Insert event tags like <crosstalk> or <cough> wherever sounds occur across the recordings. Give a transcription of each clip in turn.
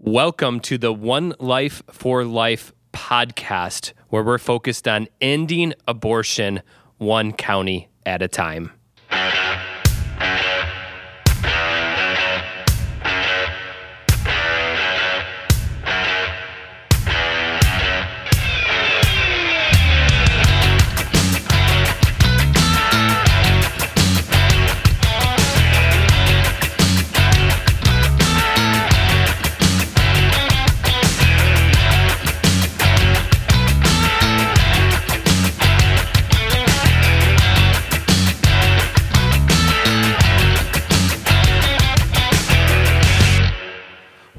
Welcome to the One Life for Life podcast, where we're focused on ending abortion one county at a time.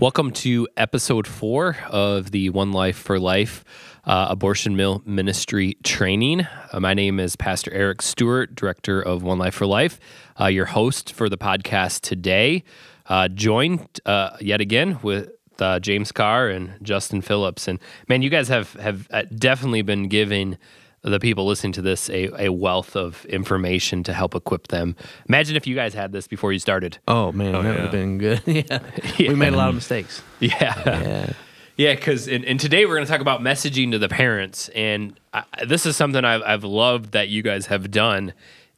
Welcome to episode four of the One Life for Life uh, Abortion Mill Ministry Training. Uh, my name is Pastor Eric Stewart, Director of One Life for Life, uh, your host for the podcast today. Uh, joined uh, yet again with uh, James Carr and Justin Phillips. And man, you guys have, have definitely been giving the people listening to this a, a wealth of information to help equip them. Imagine if you guys had this before you started. Oh man, oh, that yeah. would have been good. <laughs> yeah. yeah. <laughs> we made a lot of mistakes. Yeah, yeah, yeah. Because and, and, today we're going to talk about messaging to the parents, and I, this is something I've, I've loved that you guys have done.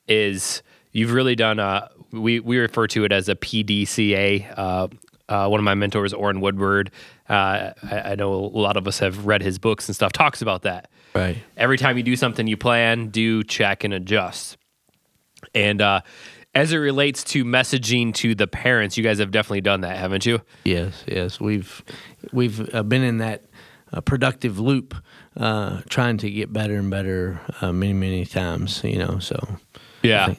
Is you've really done a we we refer to it as a PDCA. Uh, uh, one of my mentors, Orrin Woodward, uh, I, I know a lot of us have read his books and stuff. Talks about that Right. Every time you do something, you plan, do, check, and adjust. And uh, as it relates to messaging to the parents, you guys have definitely done that, haven't you? Yes, yes. We've we've uh, been in that uh, productive loop, uh, trying to get better and better uh, many many times. You know, so yeah,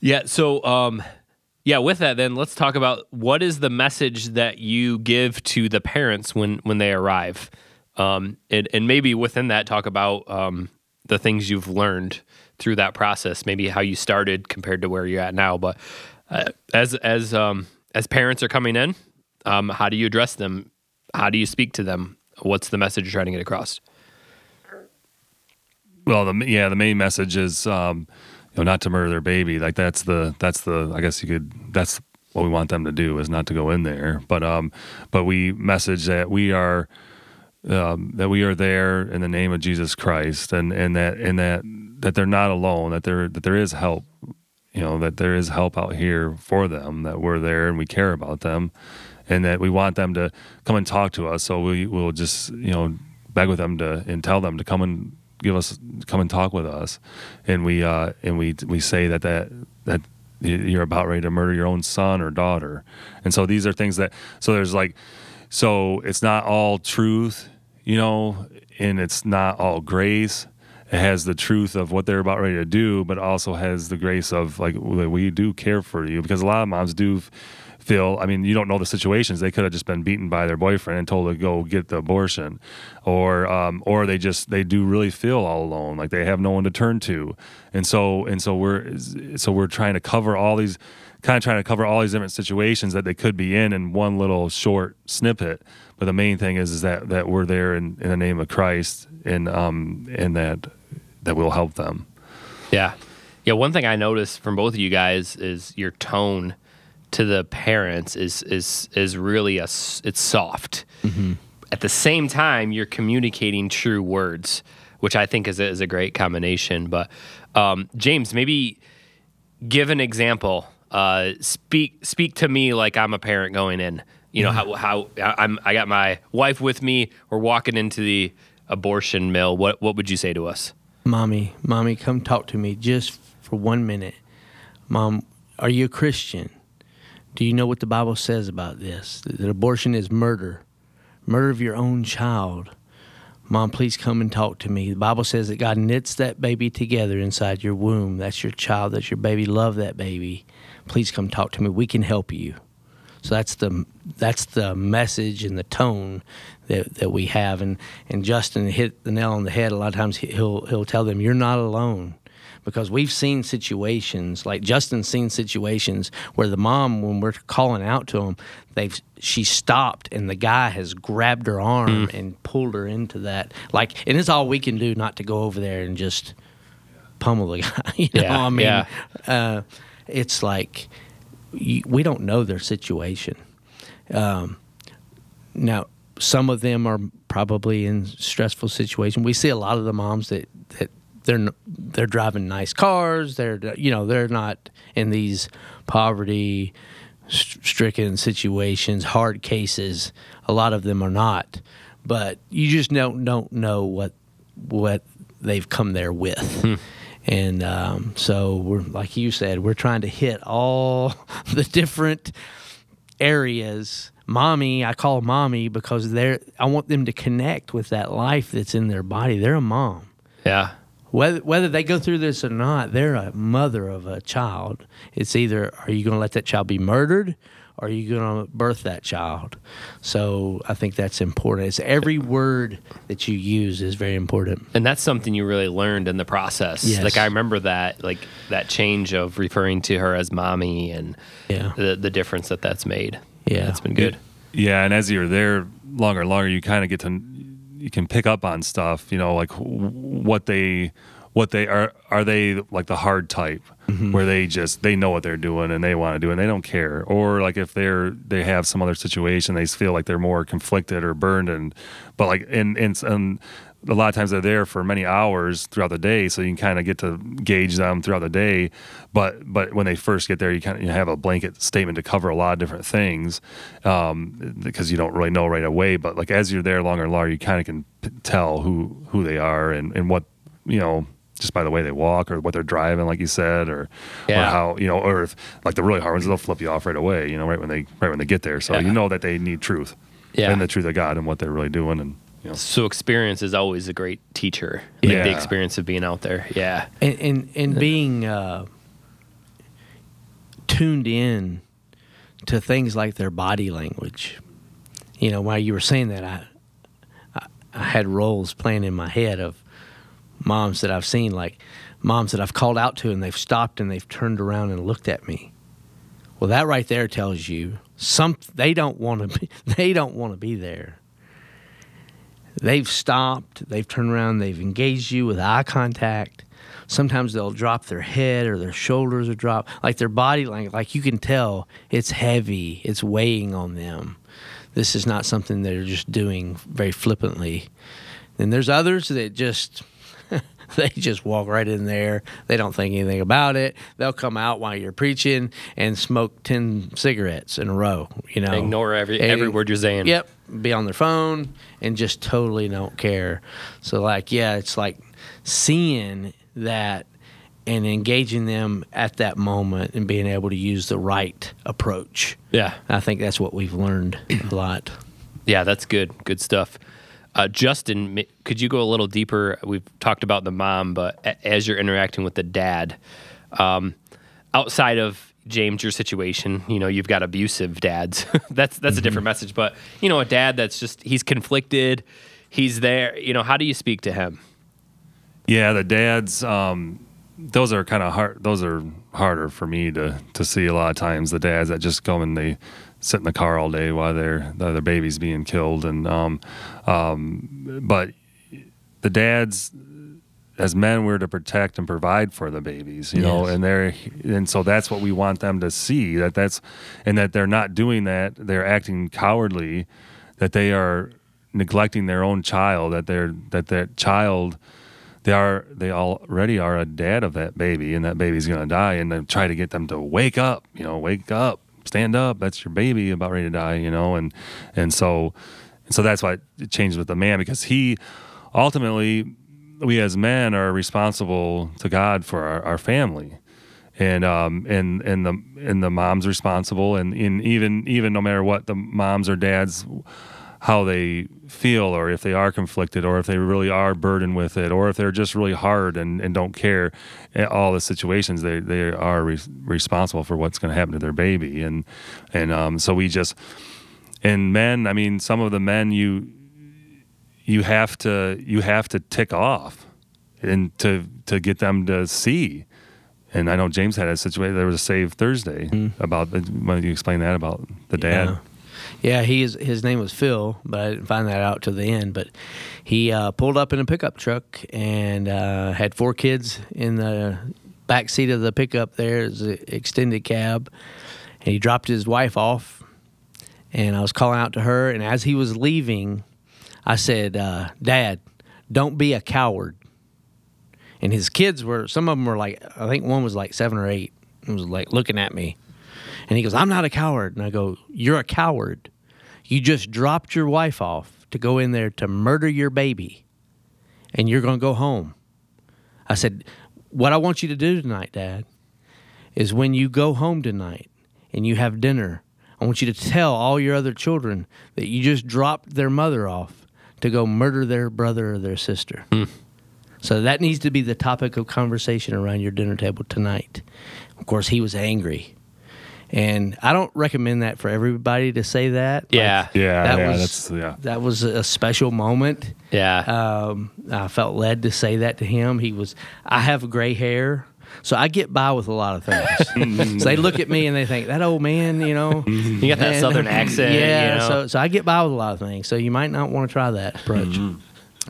yeah. So um, yeah, with that, then let's talk about what is the message that you give to the parents when when they arrive. Um, and, and maybe within that, talk about um, the things you've learned through that process, maybe how you started compared to where you're at now. But uh, as as um, as parents are coming in, um, how do you address them? How do you speak to them? What's the message you're trying to get across? Well, the, yeah, the main message is um, know not to murder their baby. Like that's the that's the I guess you could that's what we want them to do is not to go in there. But um, but we message that we are um, that we are there in the name of Jesus Christ, and and that and that that they're not alone. That there that there is help. You know that there is help out here for them. That we're there and we care about them, and that we want them to come and talk to us. So we will just you know beg with them to and tell them to come and give us come and talk with us, and we uh, and we we say that that that you're about ready to murder your own son or daughter, and so these are things that so there's like so it's not all truth, you know, and it's not all grace. It has the truth of what they're about ready to do, but also has the grace of like we do care for you because a lot of moms do feel. I mean, you don't know the situations. They could have just been beaten by their boyfriend and told to go get the abortion, or um, or they just they do really feel all alone, like they have no one to turn to, and so and so we're so we're trying to cover all these kind of trying to cover all these different situations that they could be in in one little short snippet. But the main thing is is that that we're there in, in the name of Christ and um and that that will help them. Yeah. Yeah, one thing I noticed from both of you guys is your tone to the parents is is is really a it's soft. Mm-hmm. At the same time, you're communicating true words, which I think is a, is a great combination. But um, James, maybe give an example uh, speak speak to me like I'm a parent going in. You know how how I'm I got my wife with me. We're walking into the abortion mill. What what would you say to us? Mommy, mommy, come talk to me just for one minute. Mom, are you a Christian? Do you know what the Bible says about this? That abortion is murder, murder of your own child. Mom, please come and talk to me. The Bible says that God knits that baby together inside your womb. That's your child. That's your baby. Love that baby please come talk to me. We can help you. So that's the that's the message and the tone that, that we have. And and Justin hit the nail on the head. A lot of times he'll he'll tell them you're not alone because we've seen situations like Justin's seen situations where the mom, when we're calling out to him, they've she stopped and the guy has grabbed her arm mm. and pulled her into that. Like, and it's all we can do not to go over there and just pummel the <laughs> guy. You know, yeah, I mean. Yeah. Uh, it's like we don't know their situation. Um, now some of them are probably in stressful situation. We see a lot of the moms that that they're they're driving nice cars. They're you know they're not in these poverty stricken situations, hard cases. A lot of them are not, but you just don't don't know what what they've come there with. And um, so we're like you said, we're trying to hit all <laughs> the different areas. Mommy, I call mommy because they're. I want them to connect with that life that's in their body. They're a mom Yeah. Whether whether they go through this or not, they're a mother of a child. It's either are you going to let that child be murdered, or are you going to birth that child? So I think that's important. It's every word that you use is very important. And that's something you really learned in the process. Yes. Like I remember that, like that change of referring to her as mommy and Yeah. the the difference that that's made. Yeah. that's been good. Yeah, and as you're there longer and longer, you kind of get to you can pick up on stuff. You know, like what they what they are are they like the hard type mm-hmm. where they just they know what they're doing and they want to do it and they don't care or like if they're they have some other situation they feel like they're more conflicted or burned and but like and and, and a lot of times they're there for many hours throughout the day so you can kind of get to gauge them throughout the day but but when they first get there you kind of you have a blanket statement to cover a lot of different things um, because you don't really know right away but like as you're there longer and longer you kind of can p- tell who who they are and and what you know just by the way they walk or what they're driving like you said or, or how you know or if like the really hard ones they'll flip you off right away you know right when they right when they get there so Yeah. you know that they need truth Yeah. and the truth of God and what they're really doing and you know So experience is always a great teacher. Like Yeah. the experience of being out there. Yeah. and and, and being uh, tuned in to things like their body language. You know, while you were saying that, I, I I had roles playing in my head of moms that I've seen, like moms that I've called out to, and they've stopped and they've turned around and looked at me. Well, that right there tells you some they don't want to be <laughs> they don't want to be there. They've stopped, they've turned around, they've engaged you with eye contact. Sometimes they'll drop their head or their shoulders will drop, like their body language. Like you can tell it's heavy, it's weighing on them. This is not something they're just doing very flippantly. And there's others that just <laughs> they just walk right in there. They don't think anything about it. They'll come out while you're preaching and smoke ten cigarettes in a row. You know, Ignore every And- every word you're saying. Yep, be on their phone and just totally don't care. So like, yeah, it's like seeing that and engaging them at that moment and being able to use the right approach. Yeah. I think that's what we've learned a lot. Yeah, that's good. Good stuff. Uh, Justin, could you go a little deeper? We've talked about the mom, but as you're interacting with the dad, um, outside of James, your situation, you know, you've got abusive dads. <laughs> that's that's a different message. But you know, a dad that's just he's conflicted. He's there. You know, how do you speak to him? Yeah, the dads, um, those are kind of hard. Those are harder for me to to see a lot of times. The dads that just go and they sit in the car all day while their their baby's being killed, and um, um, but the dads. As men, we're to protect and provide for the babies, you know, and they're and so that's what we want them to see that that's and that they're not doing that. They're acting cowardly, that they are neglecting their own child. That they're that that child they are they already are a dad of that baby and that baby's going to die and then try to get them to wake up you know wake up stand up that's your baby about ready to die you know? And and so and so that's why it changed with the man because he ultimately we as men are responsible to god for our, our family. And um and and the and the mom's responsible. And in even even no matter what the moms or dads how they feel or if they are conflicted or if they really are burdened with it or if they're just really hard and, and don't care at all the situations they, they are re- responsible for what's going to happen to their baby and and um, so we just and men i mean some of the men you you have to you have to tick off and to to get them to see and I know James had a situation. There was a Save Thursday about. The, why don't you explain that about the dad? Yeah. Yeah, he is. His name was Phil, but I didn't find that out till the end. But he uh, pulled up in a pickup truck and uh, had four kids in the back seat of the pickup. There is an extended cab, and he dropped his wife off and I was calling out to her. And as he was leaving, I said, uh, "Dad, don't be a coward." And his kids were some of them were like I think one was like seven or eight. and was like looking at me, and he goes, "I'm not a coward." And I go, "You're a coward. You just dropped your wife off to go in there to murder your baby, and you're going to go home." I said, "What I want you to do tonight, Dad, is when you go home tonight and you have dinner." I want you to tell all your other children that you just dropped their mother off to go murder their brother or their sister. Hmm. So that needs to be the topic of conversation around your dinner table tonight. Of course, he was angry. And I don't recommend that for everybody to say that. Like, Yeah. Yeah, that yeah, was that's yeah. that was a special moment. Yeah. Um, I felt led to say that to him. He was. I have gray hair, so I get by with a lot of things. <laughs> so they look at me and they think that old man, you know, <laughs> you got that and- southern <laughs> accent. Yeah, You know? so so I get by with a lot of things. So you might not want to try that approach.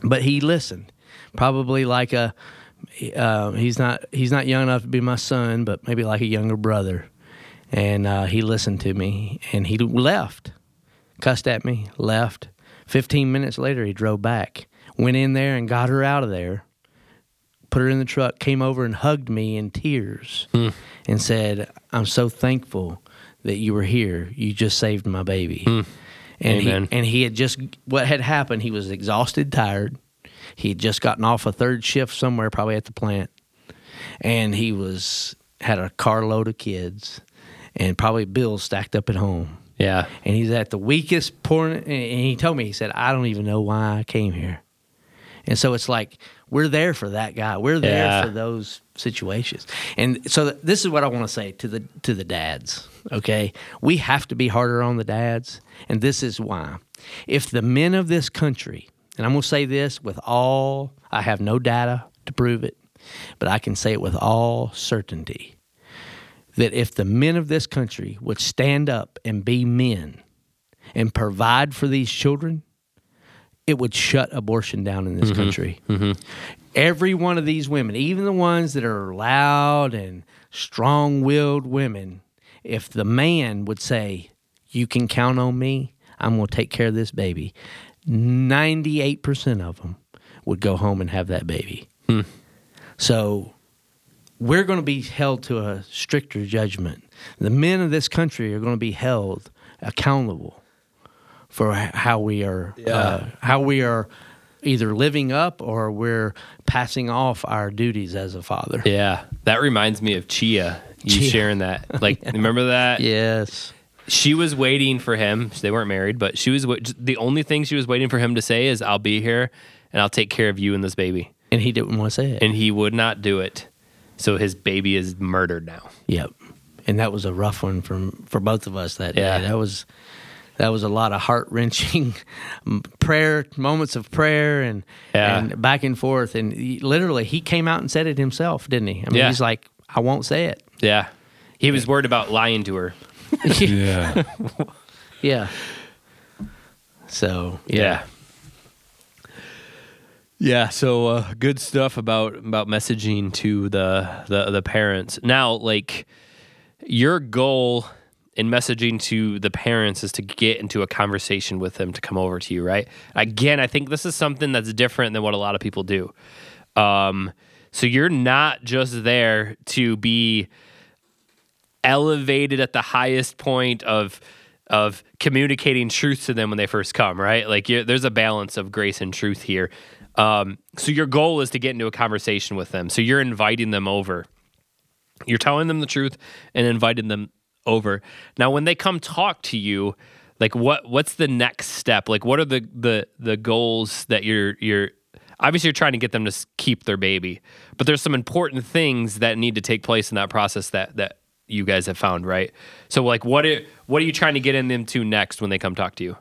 But he listened, probably like a. Uh, he's not he's not young enough to be my son, but maybe like a younger brother. And uh, he listened to me, and he left, cussed at me, left. Fifteen minutes later, he drove back, went in there and got her out of there, put her in the truck, came over and hugged me in tears, and said, "I'm so thankful that you were here. You just saved my baby." And Amen. he and he had just what had happened. He was exhausted, tired. He had just gotten off a third shift somewhere, probably at the plant, and he was had a carload of kids, and probably bills stacked up at home. yeah. And he's at the weakest point. And he told me, he said, "I don't even know why I came here." And so it's like we're there for that guy. We're there Yeah. for those situations. And so th- this is what I want to say to the to the dads. Okay, we have to be harder on the dads, and this is why. If the men of this country, and I'm going to say this with all, I have no data to prove it, but I can say it with all certainty that if the men of this country would stand up and be men and provide for these children, it would shut abortion down in this mm-hmm. country. Mm-hmm. Every one of these women, even the ones that are loud and strong willed women, if the man would say, You can count on me, I'm going to take care of this baby, 98% of them would go home and have that baby. Hmm. So we're going to be held to a stricter judgment. The men of this country are going to be held accountable for how we are uh, how we are either living up or we're passing off our duties as a father. Yeah. That reminds me of Chia. You Chia. sharing that. Like, <laughs> remember that? Yes. She was waiting for him. They weren't married, but she was the only thing she was waiting for him to say is, I'll be here and I'll take care of you and this baby. And he didn't want to say it. And he would not do it. So his baby is murdered now. Yep. And that was a rough one from for both of us that Yeah. day. That was that was a lot of heart wrenching <laughs> prayer moments of prayer and Yeah. and back and forth. And he, literally, he came out and said it himself, didn't he? I mean, Yeah. he's like, I won't say it. Yeah. He was worried about lying to her. <laughs> Yeah. <laughs> yeah. So Yeah. Yeah, so uh, good stuff about about messaging to the, the the parents. Now, like your goal in messaging to the parents is to get into a conversation with them to come over to you, right? Again, I think this is something that's different than what a lot of people do. Um, so you're not just there to be elevated at the highest point of of communicating truth to them when they first come, right? Like there's a balance of grace and truth here. Um, so your goal is to get into a conversation with them. So you're inviting them over. You're telling them the truth and inviting them over. Now, when they come talk to you, like what what's the next step? Like what are the the the goals that you're you're obviously you're trying to get them to keep their baby, but there's some important things that need to take place in that process that that you guys have found, right? So like what are what are you trying to get in them to next when they come talk to you?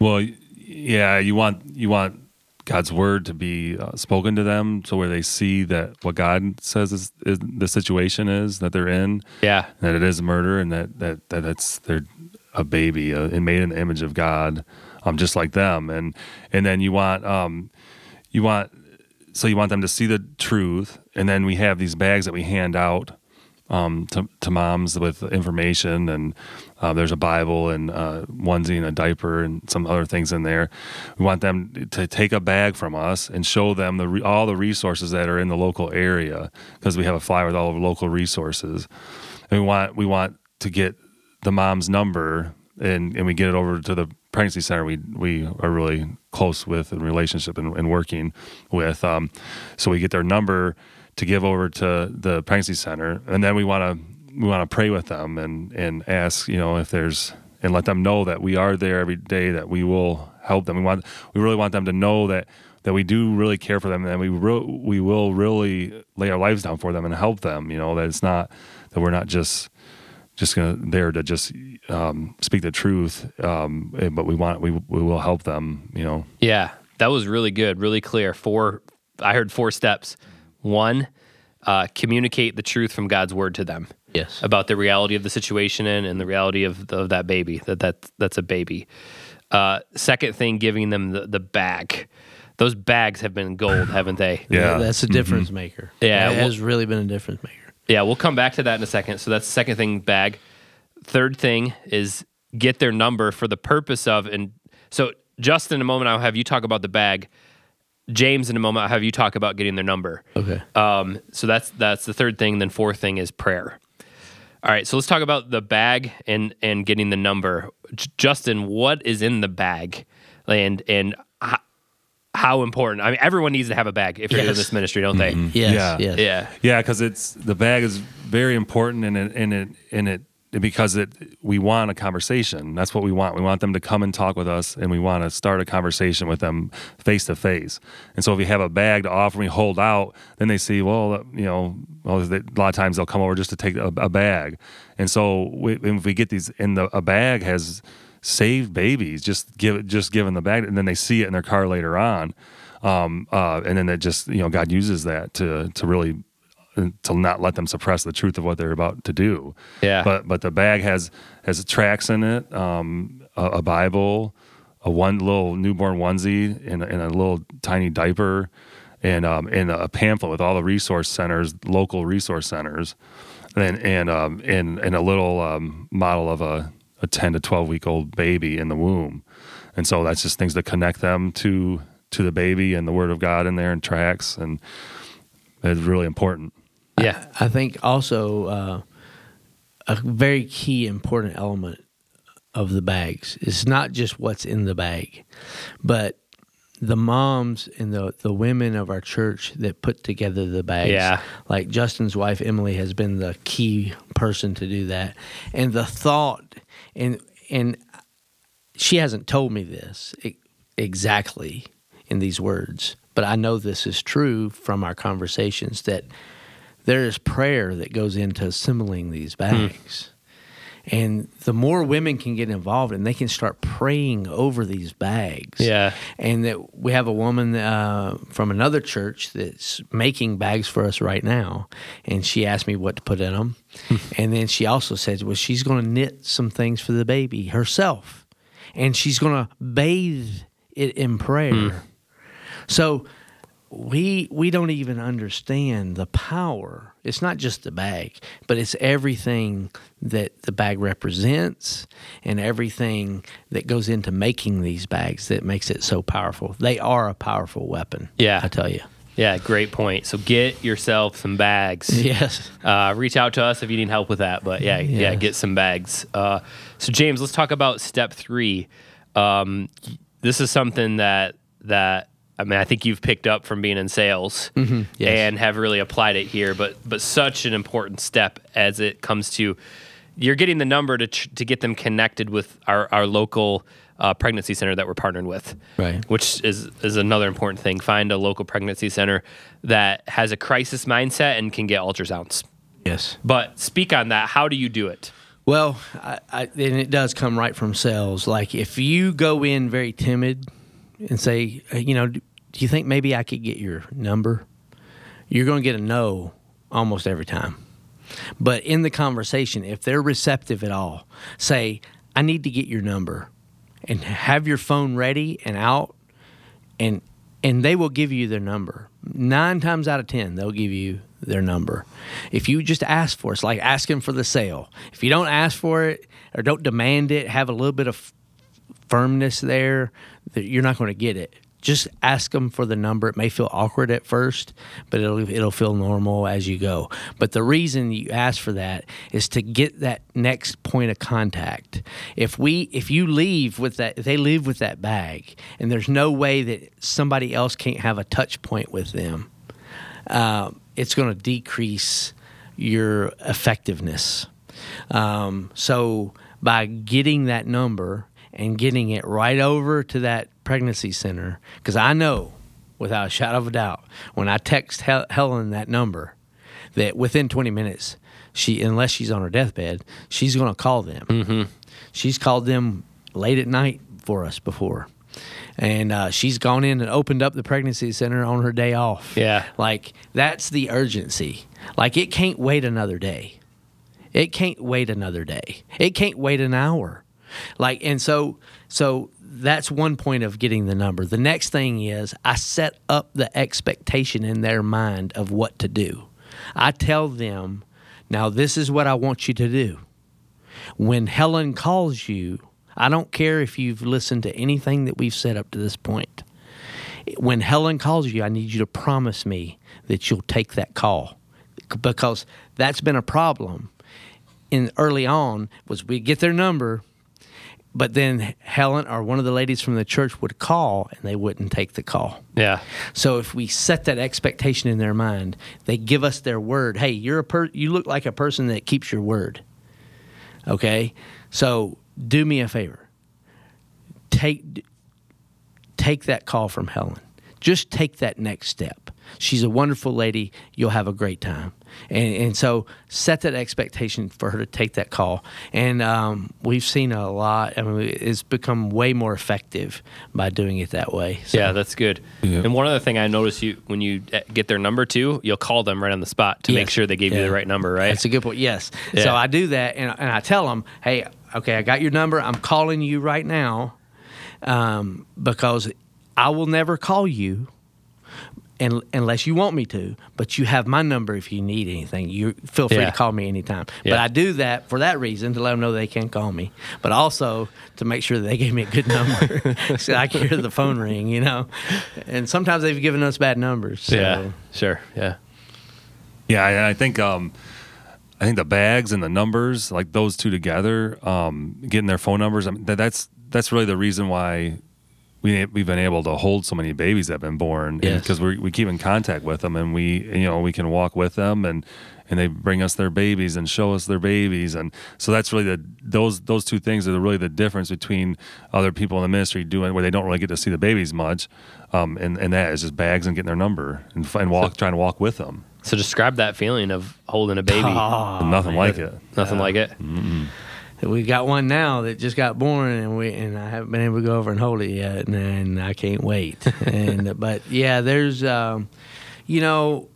Well, yeah, you want you want God's word to be uh, spoken to them, so where they see that what God says is, is the situation is that they're in, Yeah. that it is murder, and that that that it's they're a baby uh, and made in the image of God, um, just like them, and and then you want um, you want so you want them to see the truth, and then we have these bags that we hand out um, to, to moms with information and uh, there's a Bible and uh, onesie and a diaper and some other things in there. We want them to take a bag from us and show them the re- all the resources that are in the local area because we have a flyer with all of local resources. And we want we want to get the mom's number and, and we get it over to the pregnancy center we we are really close with in relationship and, and working with. Um, so we get their number to give over to the pregnancy center, and then we want to we want to pray with them and and ask you know if there's and let them know that we are there every day that we will help them. We want we really want them to know that that we do really care for them and we re- we will really lay our lives down for them and help them. You know that it's not that we're not just just gonna there to just um, speak the truth, um, eh, but we want we we will help them. You know. Yeah, that was really good, really clear. Four, I heard four steps. One, uh, communicate the truth from God's word to them Yes. about the reality of the situation and, and the reality of, of that baby that that that's a baby. Uh, second thing, giving them the, the bag. Those bags have been gold, haven't they? Yeah. That's a difference maker. Yeah, It well- has really been a difference maker. Yeah, we'll come back to that in a second. So that's the second thing, bag. Third thing is get their number for the purpose of, and so Justin, in a moment, I'll have you talk about the bag. James, in a moment, I'll have you talk about getting their number. Okay. Um, so that's that's the third thing. Then fourth thing is prayer. All right, so let's talk about the bag and and getting the number. J- Justin, what is in the bag, and and how, how important? I mean, everyone needs to have a bag if you're doing Yes. this ministry, don't they? Yes. Yeah. Yes. Yeah. Yeah, because it's the bag is very important, and it and it and it because it we want a conversation. That's what we want. We want them to come and talk with us, and we want to start a conversation with them face to face. And so if we have a bag to offer, we hold out, then they see, well, you know, well, they, a lot of times they'll come over just to take a, a bag. And so we, if we get these, and the a bag has saved babies, just give just giving the bag, and then they see it in their car later on. Um, uh, and then it just, you know, God uses that to to really to not let them suppress the truth of what they're about to do. Yeah. But but the bag has has tracks in it, um, a, a Bible, a one little newborn onesie, and, a- and a little tiny diaper, and um, and a pamphlet with all the resource centers, local resource centers, and and um, and and a little um, model of a a ten to twelve week old baby in the womb, and so that's just things to connect them to to the baby and the Word of God in there and tracks and. It's really important. Yeah. I think also uh, a very key important element of the bags is not just what's in the bag, but the moms and the, the women of our church that put together the bags. Yeah. Like Justin's wife, Emily, has been the key person to do that. And the thought, and, and she hasn't told me this exactly in these words, but I know this is true from our conversations that there is prayer that goes into assembling these hmm. bags. And the more women can get involved and they can start praying over these bags. Yeah. And that we have a woman uh, from another church that's making bags for us right now. And she asked me what to put in them. Hmm. and then she also said, well, she's going to knit some things for the baby herself. And she's going to bathe it in prayer. Hmm. So we we don't even understand the power. It's not just the bag, but it's everything that the bag represents and everything that goes into making these bags that makes it so powerful. They are a powerful weapon. Yeah. I tell you. Yeah, great point. So get yourself some bags. <laughs> Yes. Uh, reach out to us if you need help with that. But yeah, yeah, get some bags. Uh, so James, let's talk about step three. Um, this is something that that I mean I think you've picked up from being in sales Mm-hmm. Yes. and have really applied it here. But but such an important step as it comes to you're getting the number to tr- to get them connected with our our local. Uh, pregnancy center that we're partnered with, Right. Which is is another important thing. Find a local pregnancy center that has a crisis mindset and can get ultrasounds. Yes. But speak on that. How do you do it? Well, I, I, and it does come right from sales. Like if you go in very timid and say, you know, do you think maybe I could get your number? You're going to get a no almost every time. But in the conversation, if they're receptive at all, say, I need to get your number and have your phone ready and out and and they will give you their number. Nine times out of ten, they'll give you their number. If you just ask for it, it's like asking for the sale. If you don't ask for it or don't demand it, have a little bit of firmness there, you're not going to get it. Just ask them for the number. It may feel awkward at first, but it'll it'll feel normal as you go. But the reason you ask for that is to get that next point of contact. If we if you leave with that, if they leave with that bag, and there's no way that somebody else can't have a touch point with them, uh, it's going to decrease your effectiveness. Um, so by getting that number and getting it right over to that pregnancy center, because I know without a shadow of a doubt when I text Hel- Helen that number, that within 20 minutes, she unless she's on her deathbed, she's going to call them. Mm-hmm. She's called them late at night for us before. And uh, she's gone in and opened up the pregnancy center on her day off. Yeah. Like, that's the urgency. Like, it can't wait another day. It can't wait another day. It can't wait an hour. Like, and so, so that's one point of getting the number. The next thing is I set up the expectation in their mind of what to do. I tell them, now this is what I want you to do. When Helen calls you, I don't care if you've listened to anything that we've said up to this point. When Helen calls you, I need you to promise me that you'll take that call because that's been a problem in early on was we get their number but then Helen or one of the ladies from the church would call and they wouldn't take the call. Yeah. So if we set that expectation in their mind, they give us their word. Hey, you're a per- you look like a person that keeps your word. Okay? So do me a favor. Take take that call from Helen. Just take that next step. She's a wonderful lady. You'll have a great time. And, and so set that expectation for her to take that call. And um, we've seen a lot. I mean, it's become way more effective by doing it that way. So, Yeah, that's good. Yeah. And one other thing I noticed you when you uh, get their number too, you'll call them right on the spot to make sure they gave you the right number, right? That's a good point. Yes. Yeah. So I do that, and, and I tell them, hey, okay, I got your number. I'm calling you right now um, because I will never call you. And, unless you want me to, but you have my number if you need anything. You feel free Yeah. to call me anytime. But I do that for that reason to let them know they can't call me, but also to make sure that they gave me a good number <laughs> so I can hear the phone ring. You know, and sometimes they've given us bad numbers. So. yeah. Sure. Yeah. Yeah, and I think um, I think the bags and the numbers, like those two together, um, getting their phone numbers, I mean, that, that's that's really the reason why we we've been able to hold so many babies that have been born Yes. because we we keep in contact with them and we you know we can walk with them and and they bring us their babies and show us their babies and so that's really the those those two things are really the difference between other people in the ministry doing where they don't really get to see the babies much um, and and that is just bags and getting their number and, and walk trying to walk with them So describe that feeling of holding a baby. Oh, nothing man. like it Nothing like it. We got one now that just got born, and we and I haven't been able to go over and hold it yet, and, and I can't wait. <laughs> and but yeah, there's, um, you know,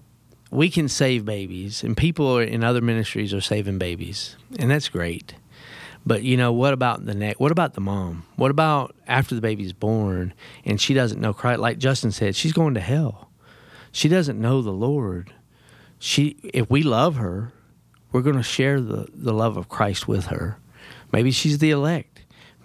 we can save babies, and people in other ministries are saving babies, and that's great. But you know, what about the neck? What about the mom? What about after the baby's born and she doesn't know Christ? Like Justin said, she's going to hell. She doesn't know the Lord. She, if we love her, we're going to share the, the love of Christ with her. Maybe she's the elect.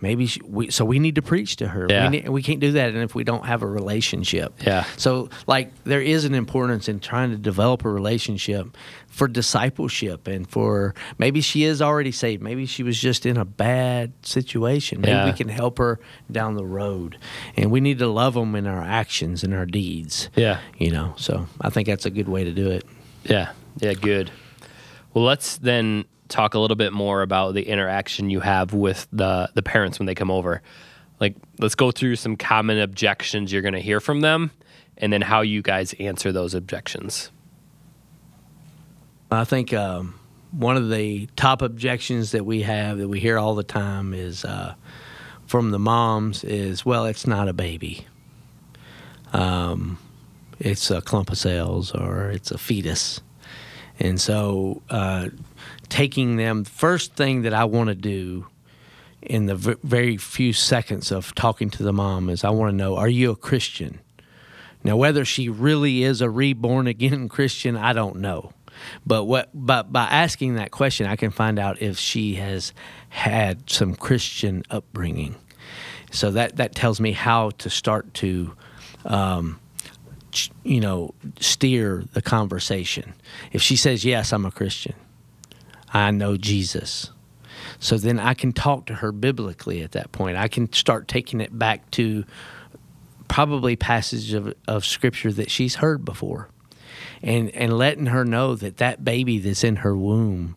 Maybe she, we, so we need to preach to her. Yeah. We, need, we can't do that and if we don't have a relationship. Yeah. So like there is an importance in trying to develop a relationship for discipleship and for maybe she is already saved. Maybe she was just in a bad situation. Maybe Yeah. we can help her down the road. And we need to love them in our actions and our deeds. Yeah. You know. So I think that's a good way to do it. Yeah. Yeah. Good. Well, let's then talk a little bit more about the interaction you have with the the parents when they come over. Like, let's go through some common objections you're going to hear from them, and then how you guys answer those objections. I think um, one of the top objections that we have that we hear all the time is uh, from the moms is, well, it's not a baby. Um, it's a clump of cells or it's a fetus. And so uh, taking them, first thing that I want to do in the v- very few seconds of talking to the mom is I want to know, are you a Christian? Now, whether she really is a reborn again <laughs> Christian, I don't know. But what, but by asking that question, I can find out if she has had some Christian upbringing. So that that tells me how to start to, um, you know, steer the conversation. If she says yes, I'm a Christian. I know Jesus. So then I can talk to her biblically at that point. I can start taking it back to probably passage of, of scripture that she's heard before and and letting her know that that baby that's in her womb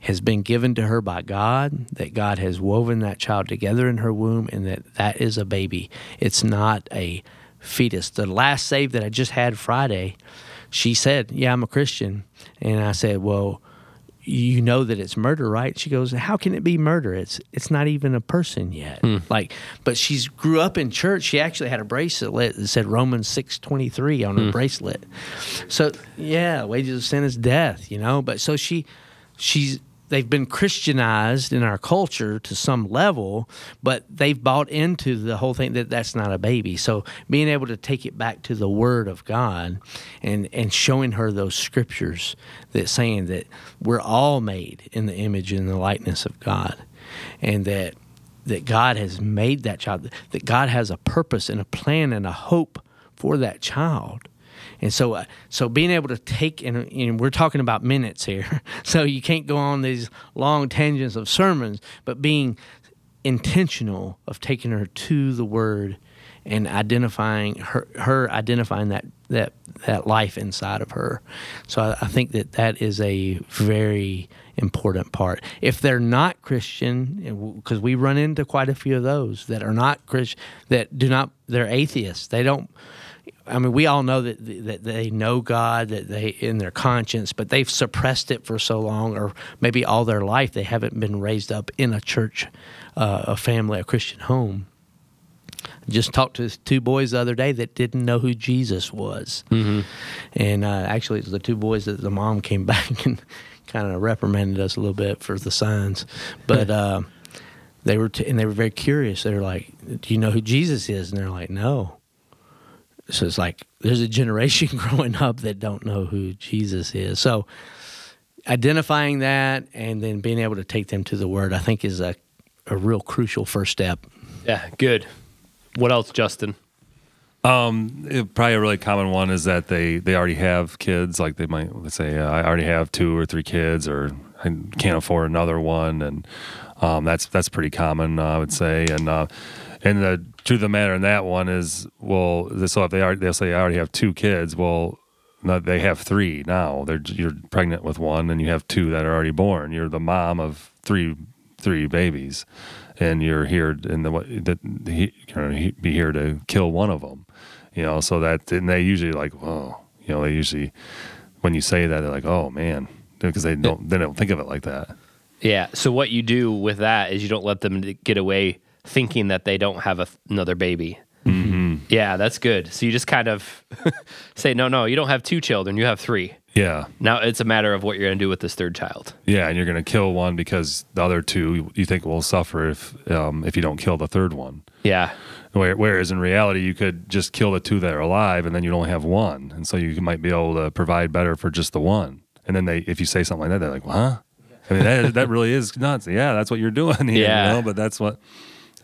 has been given to her by God that God has woven that child together in her womb and that that is a baby it's not a fetus the last save that I just had Friday she said yeah I'm a Christian and I said well you know that it's murder, right? She goes, "How can it be murder? It's it's not even a person yet." Hmm. Like, but she's grew up in church. She actually had a bracelet that said Romans six twenty three on her Hmm. bracelet. So yeah, wages of sin is death, you know. But so she, she's they've been Christianized in our culture to some level, but they've bought into the whole thing that that's not a baby. So being able to take it back to the Word of God, and and showing her those scriptures that saying that we're all made in the image and the likeness of God, and that that God has made that child, that God has a purpose and a plan and a hope for that child. And so, uh, so being able to take and, and we're talking about minutes here, <laughs> so you can't go on these long tangents of sermons, but being intentional of taking her to the Word and identifying her, her identifying that that that life inside of her. So I, I think that that is a very important part. If they're not Christian, because we run into quite a few of those that are not Christian, that do not, they're atheists. They don't. I mean, we all know that that they know God, that they in their conscience, but they've suppressed it for so long, or maybe all their life they haven't been raised up in a church, uh, a family, a Christian home. Just talked to two boys the other day that didn't know who Jesus was, mm-hmm. and uh, actually, it was the two boys that the mom came <laughs> back and kind of reprimanded us a little bit for the signs, but. Uh, they were t- and they were very curious. They were like, "Do you know who Jesus is?" And they're like, "No." So it's like there's a generation <laughs> growing up that don't know who Jesus is. So identifying that and then being able to take them to the Word, I think, is a a real crucial first step. Yeah, good. What else, Justin? It- probably a really common one is that they they already have kids. Like they might let's say, uh, I already have two or three kids, or I can't afford another one, and um, that's that's pretty common, uh, I would say. And uh, and the truth of the matter in that one is, well, so if they are they'll say I already have two kids, well. No, they have three now. They're you're pregnant with one, and you have two that are already born. You're the mom of three three babies, and you're here in the that he, you're be here to kill one of them. You know, so that and they usually like, oh, you know, they usually when you say that they're like, oh man, because they don't they don't think of it like that. Yeah. So what you do with that is you don't let them get away thinking that they don't have a, another baby. Mm-hmm. Yeah, that's good. So you just kind of <laughs> say, no, no, you don't have two children, you have three. Yeah, Now it's a matter of what you're going to do with this third child. yeah, and you're gonna kill one because the other two you think will suffer if um, if you don't kill the third one. Yeah. Whereas in reality, you could just kill the two that are alive, and then you'd only have one, and so you might be able to provide better for just the one. And then they, if you say something like that, they're like, "Huh?" I mean, that that really is nuts. Yeah, that's what you're doing here. Yeah. You know? But that's what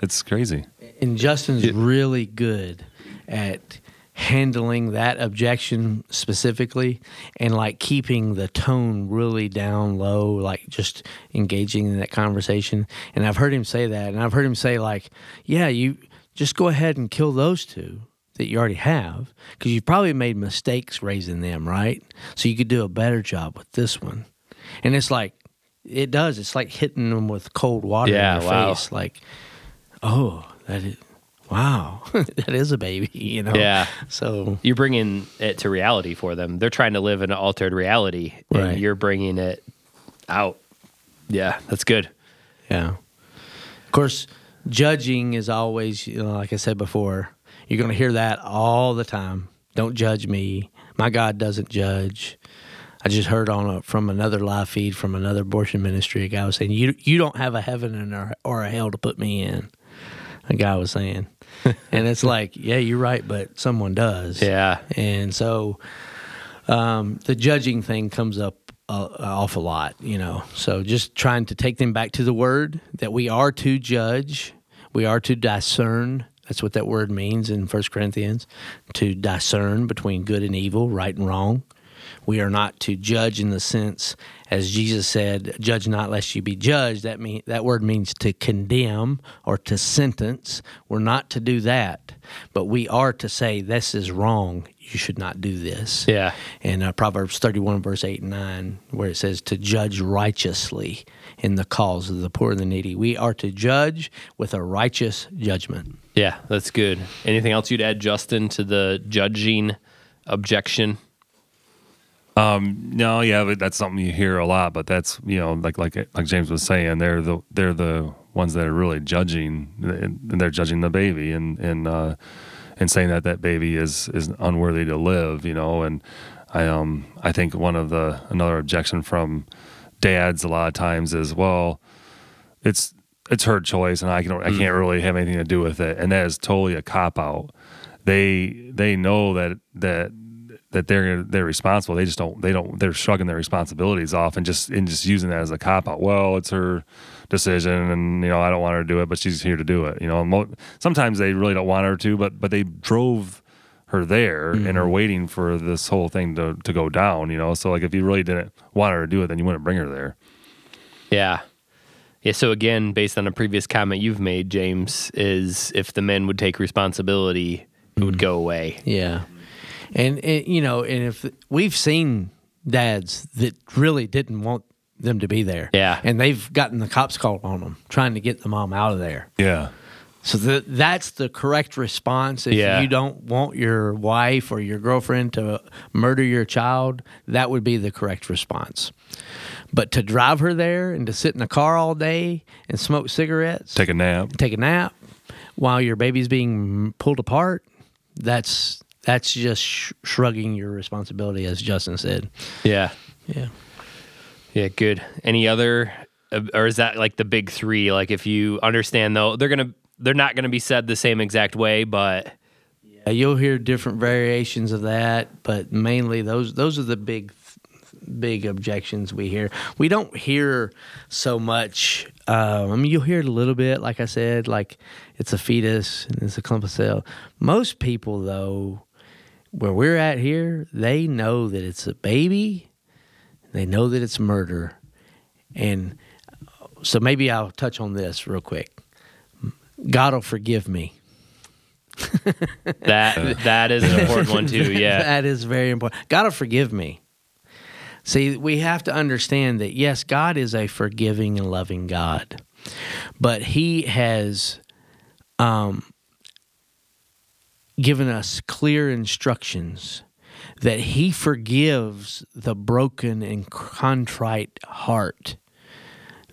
it's crazy. And Justin's really good at handling that objection specifically and like keeping the tone really down low, like just engaging in that conversation. And I've heard him say that. And I've heard him say, like, yeah, you just go ahead and kill those two that you already have because you've probably made mistakes raising them, right? So you could do a better job with this one. And it's like, it does. It's like hitting them with cold water Yeah, in their wow. face. Like, oh, that is, wow, <laughs> that is a baby, you know? Yeah. So, You're bringing it to reality for them. They're trying to live in an altered reality, and Right. you're bringing it out. Yeah, that's good. yeah. Of course, judging is always, you know, like I said before, you're going to hear that all the time. Don't judge me. My God doesn't judge. I just heard on a, from another live feed from another abortion ministry, a guy was saying, "You you don't have a heaven or, or a hell to put me in." A guy was saying, <laughs> and it's like, yeah, you're right, but someone does. Yeah. And so um, the judging thing comes up an awful lot, you know. So just trying to take them back to the word that we are to judge, we are to discern. That's what that word means in First Corinthians to discern between good and evil, right and wrong. We are not to judge in the sense, as Jesus said, "Judge not, lest you be judged." That mean that word means to condemn or to sentence. We're not to do that, but we are to say, "This is wrong. You should not do this." Yeah. In uh, Proverbs thirty-one, verse eight and nine, where it says to judge righteously in the cause of the poor and the needy, we are to judge with a righteous judgment. Yeah, that's good. Anything else you'd add, Justin, to the judging objection? No, yeah, but that's something you hear a lot. But that's you know, like like like James was saying, they're the they're the ones that are really judging, and they're judging the baby and and uh, and saying that that baby is is unworthy to live. You know, and I um I think one of the another objection from dads a lot of times is well, it's it's her choice, and I can I can't really have anything to do with it, and that is totally a cop out. They they know that that that they're they're responsible. They just don't they don't they're shrugging their responsibilities off and just and just using that as a cop out. Well, it's her decision, and you know I don't want her to do it, but she's here to do it. You know, mo- sometimes they really don't want her to, but but they drove her there and are mm-hmm. waiting for this whole thing to to go down. You know, so like if you really didn't want her to do it, then you wouldn't bring her there. Yeah. Yeah. So again, based on a previous comment you've made, James, is if the men would take responsibility, it would mm-hmm. go away. Yeah, and, and you know, and if we've seen dads that really didn't want them to be there, Yeah. and they've gotten the cops called on them trying to get the mom out of there. Yeah. So the, that's the correct response. If Yeah. you don't want your wife or your girlfriend to murder your child, that would be the correct response. But to drive her there and to sit in a car all day and smoke cigarettes, Take a nap. take a nap while your baby's being pulled apart, that's that's just sh- shrugging your responsibility, as Justin said. Yeah. Yeah. Yeah. Good. Any other, uh, or is that like the big three? Like if you understand though, they're going to, they're not going to be said the same exact way, but Uh, You'll hear different variations of that, but mainly those those are the big big objections we hear. We don't hear so much. Uh, I mean, you'll hear it a little bit, like I said, like it's a fetus and it's a clump of cell. Most people, though, where we're at here, they know that it's a baby. They know that it's murder, and so maybe I'll touch on this real quick. God will forgive me. that, <laughs> that is an important one too. <laughs> Yeah. that is very important. God will forgive me. See, we have to understand that yes, God is a forgiving and loving God, but He has um, given us clear instructions that He forgives the broken and contrite heart,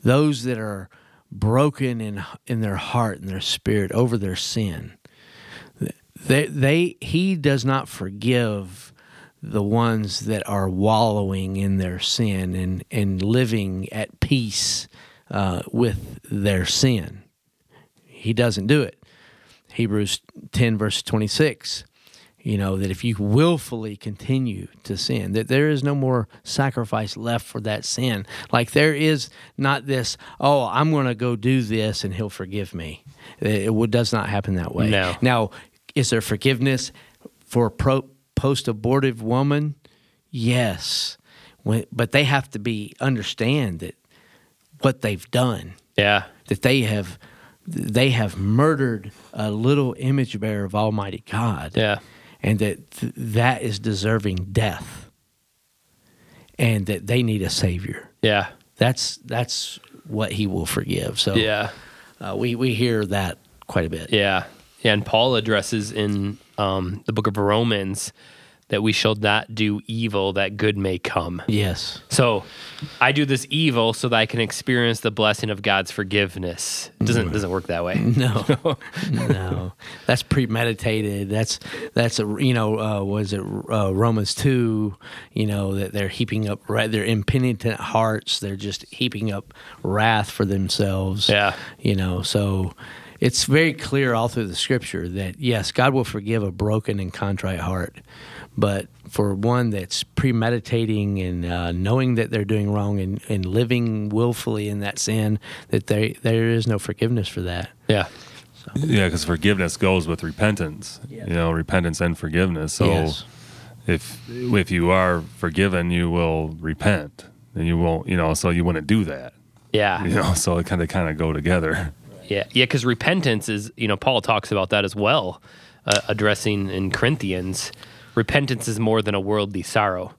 those that are broken in in their heart and their spirit over their sin they, they he does not forgive the ones that are wallowing in their sin and, and living at peace uh, with their sin. He doesn't do it. Hebrews 10, verse 26, you know, that if you willfully continue to sin, that there is no more sacrifice left for that sin. Like there is not this, oh, I'm going to go do this and he'll forgive me. It, does not happen that way. No. Now, is there forgiveness for a pro, post-abortive woman? Yes, when, but they have to be understand that what they've done, Yeah. that they have they have murdered a little image bearer of Almighty God, Yeah. and that th- that is deserving death, and that they need a savior. Yeah. That's that's what He will forgive. So Yeah. uh, we we hear that quite a bit. Yeah. Yeah. And Paul addresses in um, the book of Romans that we shall not do evil that good may come. Yes. So I do this evil so that I can experience the blessing of God's forgiveness. It doesn't doesn't work that way. <laughs> No, <laughs> no, that's premeditated. That's that's a you know uh, was it uh, Romans two? You know that they're heaping up ra- their impenitent hearts. They're just heaping up wrath for themselves. Yeah. you know. So it's very clear all through the scripture that yes, God will forgive a broken and contrite heart, but for one that's premeditating and uh, knowing that they're doing wrong and, and living willfully in that sin, that they, there is no forgiveness for that. Yeah. Yeah, because forgiveness goes with repentance. Yeah. You know, repentance and forgiveness. So Yes. if if you are forgiven, you will repent, and you won't. You know, so you wouldn't do that. Yeah. You know, so it kind of kind of go together. Yeah, yeah, because repentance is, you know, Paul talks about that as well, uh, addressing in Corinthians. Repentance is more than a worldly sorrow.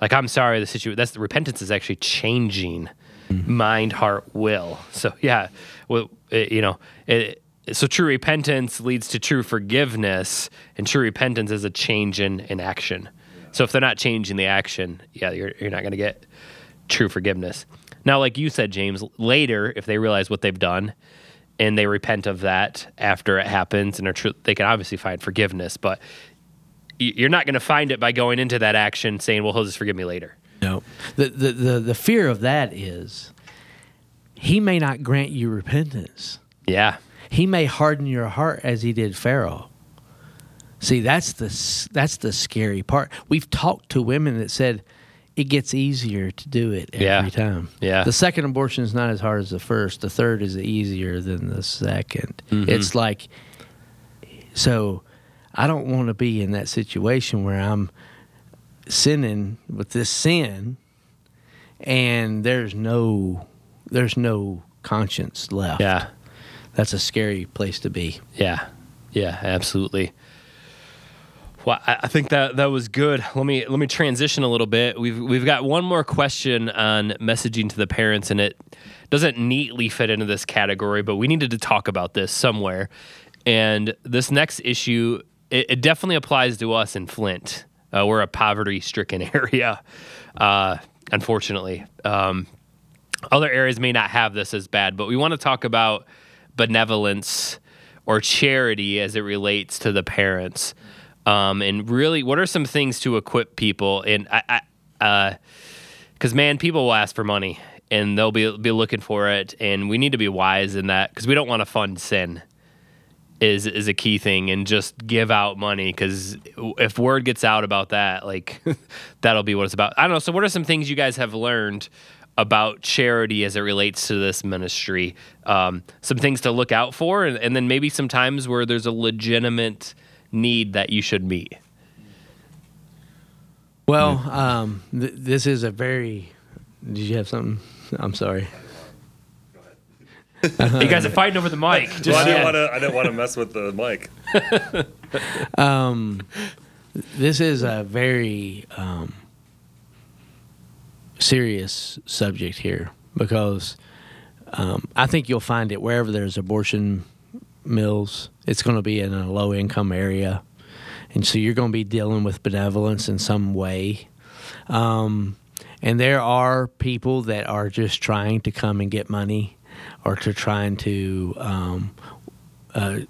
Like I'm sorry, the situation. That's the repentance is actually changing mm-hmm. mind, heart, will. So yeah, well, it, you know, it, so true repentance leads to true forgiveness, and true repentance is a change in, in action. So if they're not changing the action, yeah, you're you're not going to get true forgiveness. Now, like you said, James, later if they realize what they've done and they repent of that after it happens and are true, they can obviously find forgiveness, but you're not going to find it by going into that action saying, "Well, he'll just forgive me later." No. The, the, the, the fear of that is he may not grant you repentance. Yeah, He may harden your heart as he did Pharaoh. See, that's the that's the scary part. We've talked to women that said it gets easier to do it every Yeah. time. Yeah. The second abortion is not as hard as the first. The third is easier than the 2nd Mm-hmm. It's like so I don't want to be in that situation where I'm sinning with this sin and there's no there's no conscience left. yeah, That's a scary place to be. yeah, yeah, absolutely. Well, I I think that that was good. Let me let me transition a little bit. We've we've got one more question on messaging to the parents, and it doesn't neatly fit into this category, but we needed to talk about this somewhere. And this next issue, it, it definitely applies to us in Flint. Uh, we're a poverty-stricken <laughs> area, uh, unfortunately. Um, other areas may not have this as bad, but we want to talk about benevolence or charity as it relates to the parents. Um, and really, what are some things to equip people? And I, because man, people will ask for money and they'll be be looking for it, and we need to be wise in that because we don't want to fund sin. Is is a key thing, and just give out money because if word gets out about that, like <laughs> that'll be what it's about. I don't know. So, what are some things you guys have learned about charity as it relates to this ministry? Um, some things to look out for, and, and then maybe some times where there's a legitimate need that you should meet. Well, um, th- this is a very. Did you have something? I'm sorry. You guys are fighting over the mic. Just Well, I didn't want to. I didn't want to mess with the mic. <laughs> This is a very um, serious subject here because um, I think you'll find it wherever there's abortion mills. It's going to be in a low income area, and so you're going to be dealing with benevolence in some way. Um, and there are people that are just trying to come and get money, or to trying to um, uh,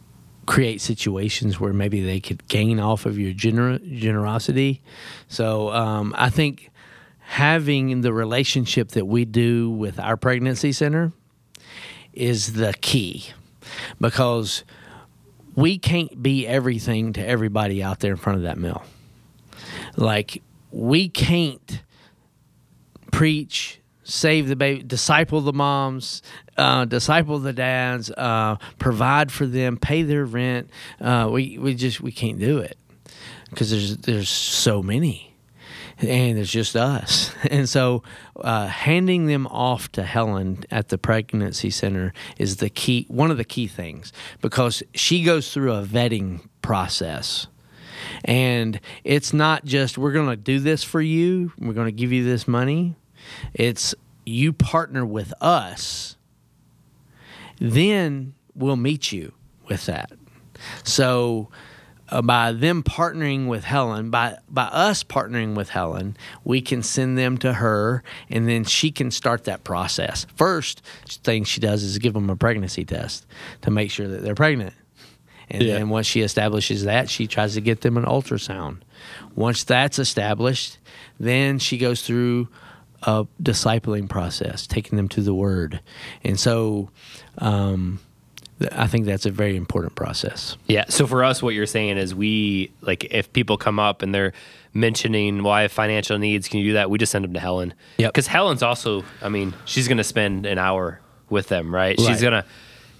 create situations where maybe they could gain off of your gener- generosity. So um, I think having the relationship that we do with our pregnancy center is the key because we can't be everything to everybody out there in front of that mill. Like we can't preach, save the baby, disciple the moms, uh, disciple the dads, uh, provide for them, pay their rent. Uh, we we just we can't do it because there's there's so many, and it's just us. <laughs> And so, uh, handing them off to Helen at the pregnancy center is the key, one of the key things, because she goes through a vetting process. And it's not just we're going to do this for you, we're going to give you this money. It's you partner with us, then we'll meet you with that. So, uh, by them partnering with Helen, by by us partnering with Helen, we can send them to her, and then she can start that process. First thing she does is give them a pregnancy test to make sure that they're pregnant. And Yeah. then once she establishes that, she tries to get them an ultrasound. Once that's established, then she goes through a discipling process, taking them to the Word. And so, um, I think that's a very important process. Yeah. So for us, what you're saying is we like if people come up and they're mentioning, "Well, I have financial needs. Can you do that?" We just send them to Helen. Yeah. Because Helen's also, I mean, she's going to spend an hour with them, right? She's gonna,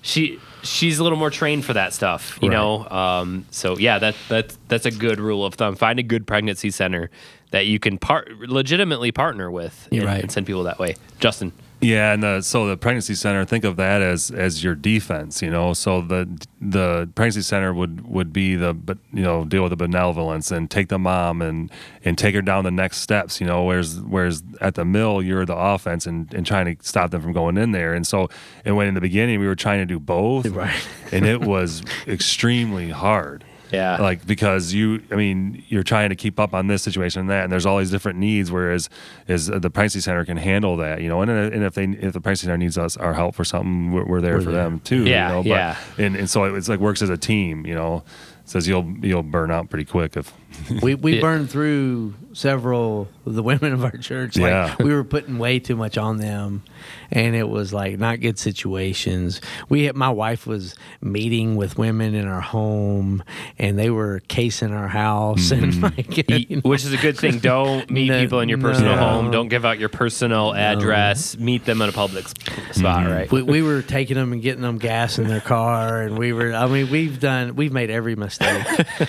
she she's a little more trained for that stuff, you Right. know. Um, so yeah, that that that's a good rule of thumb. Find a good pregnancy center that you can part legitimately partner with, and, right. and send people that way. Justin. Yeah, and the, so the pregnancy center, think of that as as your defense, you know. So the the pregnancy center would would be the but you know deal with the benevolence and take the mom and and take her down the next steps, you know. Whereas whereas at the mill you're the offense and and trying to stop them from going in there. And so and when in the beginning we were trying to do both, Right. and it was <laughs> extremely hard. Yeah. Like because you, I mean, you're trying to keep up on this situation and that, and there's all these different needs. Whereas, is uh, the pregnancy center can handle that, you know, and, uh, and if they if the pregnancy center needs us our help for something, we're, we're there We're for there. them too. Yeah, you know? But, yeah. And and so it's like works as a team, you know. Says you'll you'll burn out pretty quick if We we <laughs> Yeah. burned through several of the <laughs> women of our church. Like Yeah. we were putting way too much on them, and it was like not good situations. We had, my wife was meeting with women in our home, and they were casing our house, and like you know, which is a good thing. <laughs> Don't meet No, people in your personal no. home. Don't give out your personal address. Meet them in a public spot, Mm-hmm. right? we, we were taking them and getting them gas in their car, and we were. I mean, we've done. We've made every mistake.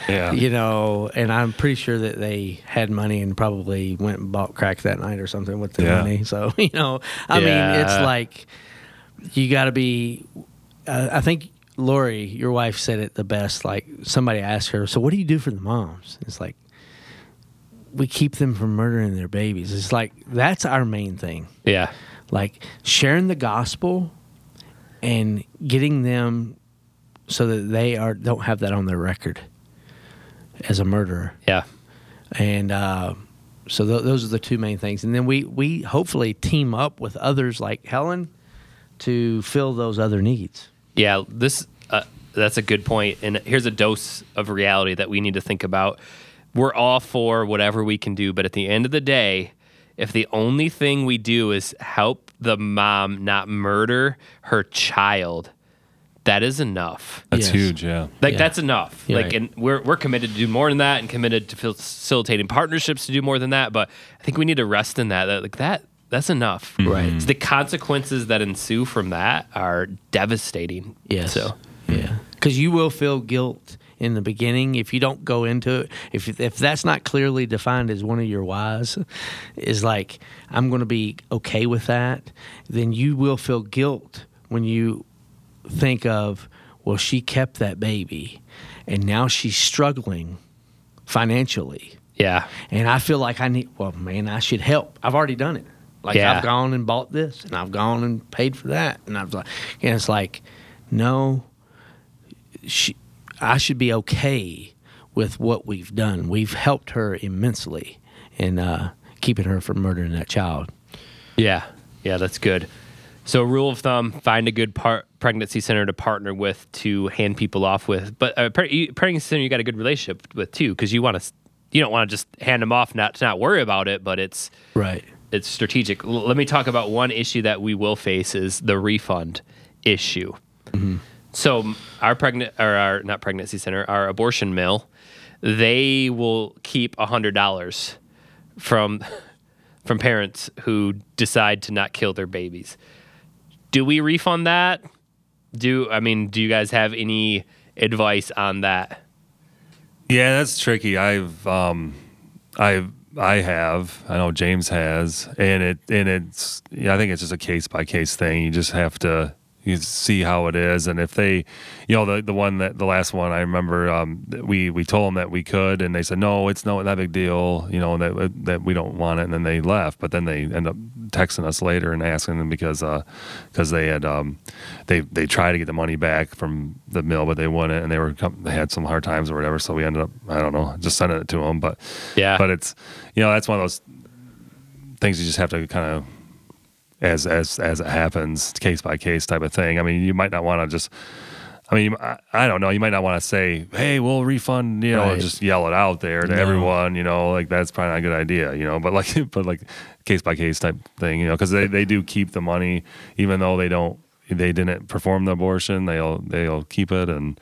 yeah you know, and I'm pretty sure that they had money and probably went and bought crack that night or something with the Yeah. money. <laughs> So, you know, I mean, it's like you got to be. Uh, I think Lori, your wife, said it the best. Like somebody asked her, "So what do you do for the moms?" It's like we keep them from murdering their babies. It's like that's our main thing yeah, like sharing the gospel and getting them so that they are don't have that on their record as a murderer yeah, and uh, so th- those are the two main things and then we we hopefully team up with others like helen to fill those other needs yeah. This uh, that's a good point. And here's a dose of reality that we need to think about. We're all for whatever we can do, but at the end of the day, if the only thing we do is help the mom not murder her child, that is enough. that's Yes. huge. Yeah, Like Yeah. that's enough. Yeah. Like, and we're we're committed to do more than that, and committed to facilitating partnerships to do more than that. But I think we need to rest in that. that like that, that's enough. Mm-hmm. Right. So the consequences that ensue from that are devastating. Yes. So yeah, mm-hmm. because you will feel guilt in the beginning if you don't go into it. If if that's not clearly defined as one of your whys, is like I'm going to be okay with that. Then you will feel guilt when you think of well, she kept that baby, and now she's struggling financially. yeah, And I feel like I need, well, man, I should help. I've already done it. Like Yeah. I've gone and bought this and I've gone and paid for that. And I was like, and it's like, no, she, I should be okay with what we've done. We've helped her immensely in uh, keeping her from murdering that child. yeah, yeah. That's good. So rule of thumb: find a good par- pregnancy center to partner with to hand people off with. But a pre- pregnancy center you got a good relationship with too, because you want to. You don't want to just hand them off, not to not worry about it, but it's Right. it's strategic. L- let me talk about one issue that we will face is the refund issue. Mm-hmm. So our pregnant or our not pregnancy center, our abortion mill, they will keep a hundred dollars from <laughs> from parents who decide to not kill their babies. Do we refund that? Do I mean? Do you guys have any advice on that? Yeah, that's tricky. I've um I've I have. I know James has. And it and it's I think it's just a case by case thing. You just have to you see how it is. And if they you know the the one that the last one I remember um we we told them that we could and they said no it's not that big deal you know that that we don't want it and then they left. But then they end up texting us later and asking them because uh because they had um they they tried to get the money back from the mill but they wouldn't and they were they had some hard times or whatever so we ended up I don't know just sending it to them but Yeah. but it's you know that's one of those things you just have to kind of as as as it happens case by case type of thing i mean you might not want to just i mean I, I don't know you might not want to say hey we'll refund you know Right. just yell it out there to No. everyone you know like that's probably not a good idea you know but like <laughs> but like case by case type thing you know because they, they do keep the money even though they don't they didn't perform the abortion, they'll they'll keep it and.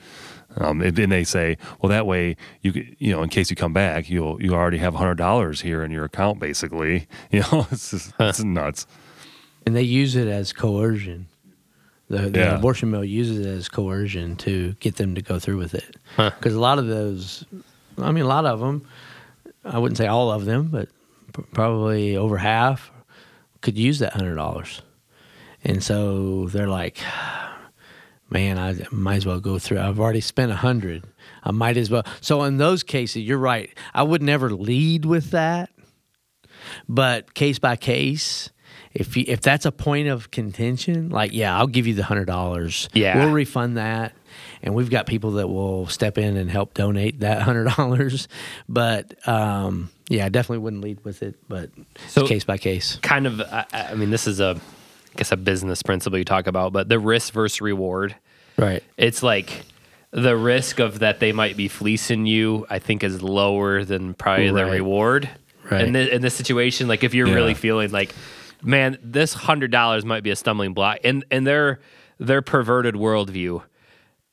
Um, and then they say, well, that way you you know, in case you come back, you'll you already have hundred dollars here in your account, basically. <laughs> You know, it's just, it's nuts. And they use it as coercion. The, the Yeah. abortion mill uses it as coercion to get them to go through with it. Huh. Because a lot of those, I mean, a lot of them, I wouldn't say all of them, but p- probably over half could use that hundred dollars, and so they're like, "Man, I might as well go through. I've already spent a hundred. I might as well." So in those cases, you're right. I would never lead with that, but case by case. If you, if that's a point of contention, like yeah, I'll give you the hundred dollars. Yeah. we'll refund that, and we've got people that will step in and help donate that hundred dollars. But um, yeah, I definitely wouldn't lead with it, but So- case by case. kind of I, I mean this is a I guess a business principle you talk about, but the risk versus reward. Right. It's like the risk of that they might be fleecing you, I think, is lower than probably the reward. Right. In, the, in this situation, like if you're Yeah. really feeling like, man, this hundred dollars might be a stumbling block, in in their their perverted worldview,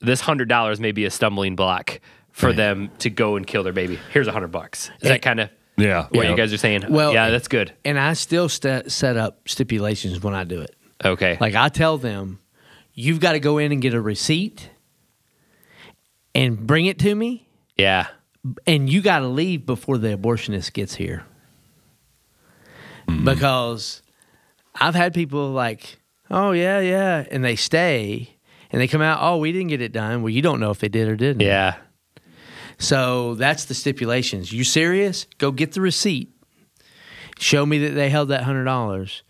this hundred dollars may be a stumbling block for Right. them to go and kill their baby. Here's a hundred bucks. Is Eh, that kind of Yeah. what Yeah. you guys are saying? Well, yeah, that's good. And I still st- set up stipulations when I do it. Okay, Like I tell them, you've got to go in and get a receipt and bring it to me, yeah, and you got to leave before the abortionist gets here. Because I've had people like, oh, yeah, yeah, and they stay and they come out, oh, we didn't get it done. Well, you don't know if they did or didn't. yeah. So that's the stipulations. You serious? Go get the receipt. Show me that they held that hundred dollars,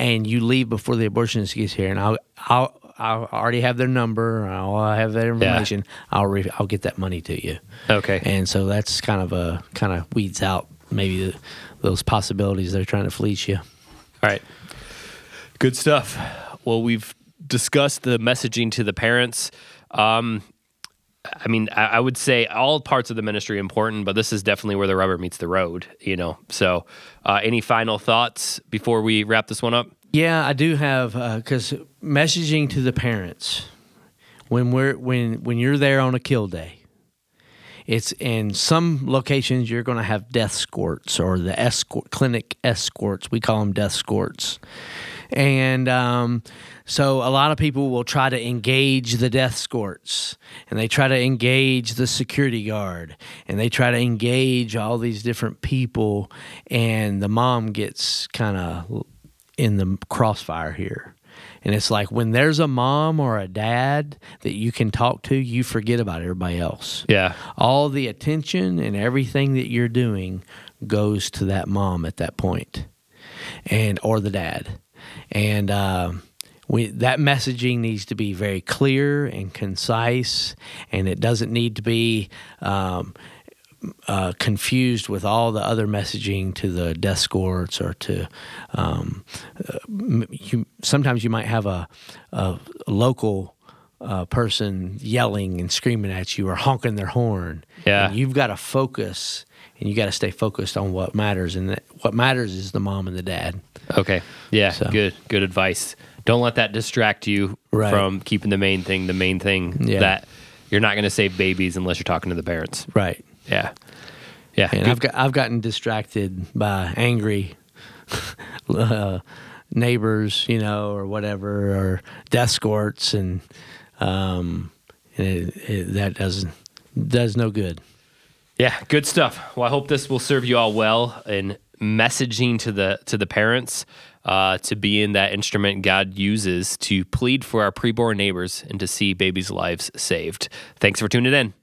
and you leave before the abortionist gets here. And I'll, I'll, I'll already have their number. I'll have that information. Yeah. I'll, re- I'll get that money to you. Okay. And so that's kind of a kind of weeds out maybe the, those possibilities they're trying to fleece you. All right. Good stuff. Well, we've discussed the messaging to the parents. Um, I mean, I, I would say all parts of the ministry important, but this is definitely where the rubber meets the road, you know. So, uh, any final thoughts before we wrap this one up? Yeah, I do have because messaging to the parents when we're when when you're there on a kill day. It's in some locations you're going to have death escorts or the escort clinic escorts. We call them death escorts, and um, so a lot of people will try to engage the death escorts, and they try to engage the security guard, and they try to engage all these different people, and the mom gets kind of in the crossfire here. And it's like when there's a mom or a dad that you can talk to, you forget about everybody else. Yeah. All the attention and everything that you're doing goes to that mom at that point, and or the dad. And um, we, that messaging needs to be very clear and concise, and it doesn't need to be um, uh, confused with all the other messaging to the death escorts or to um, uh, you, sometimes you might have a, a local uh, person yelling and screaming at you or honking their horn. Yeah. And you've got to focus and you got to stay focused on what matters. And that, what matters is the mom and the dad. Okay. Yeah. So- Good. Good advice. Don't let that distract you Right. from keeping the main thing the main thing. Yeah. That you're not going to save babies unless you're talking to the parents. Right. Yeah. Yeah. And good. I've got I've gotten distracted by angry <laughs> uh, neighbors, you know, or whatever, or death escorts, and um, and it, it, that doesn't does no good. Yeah, good stuff. Well, I hope this will serve you all well in messaging to the to the parents uh, to be in that instrument God uses to plead for our preborn neighbors and to see babies' lives saved. Thanks for tuning in.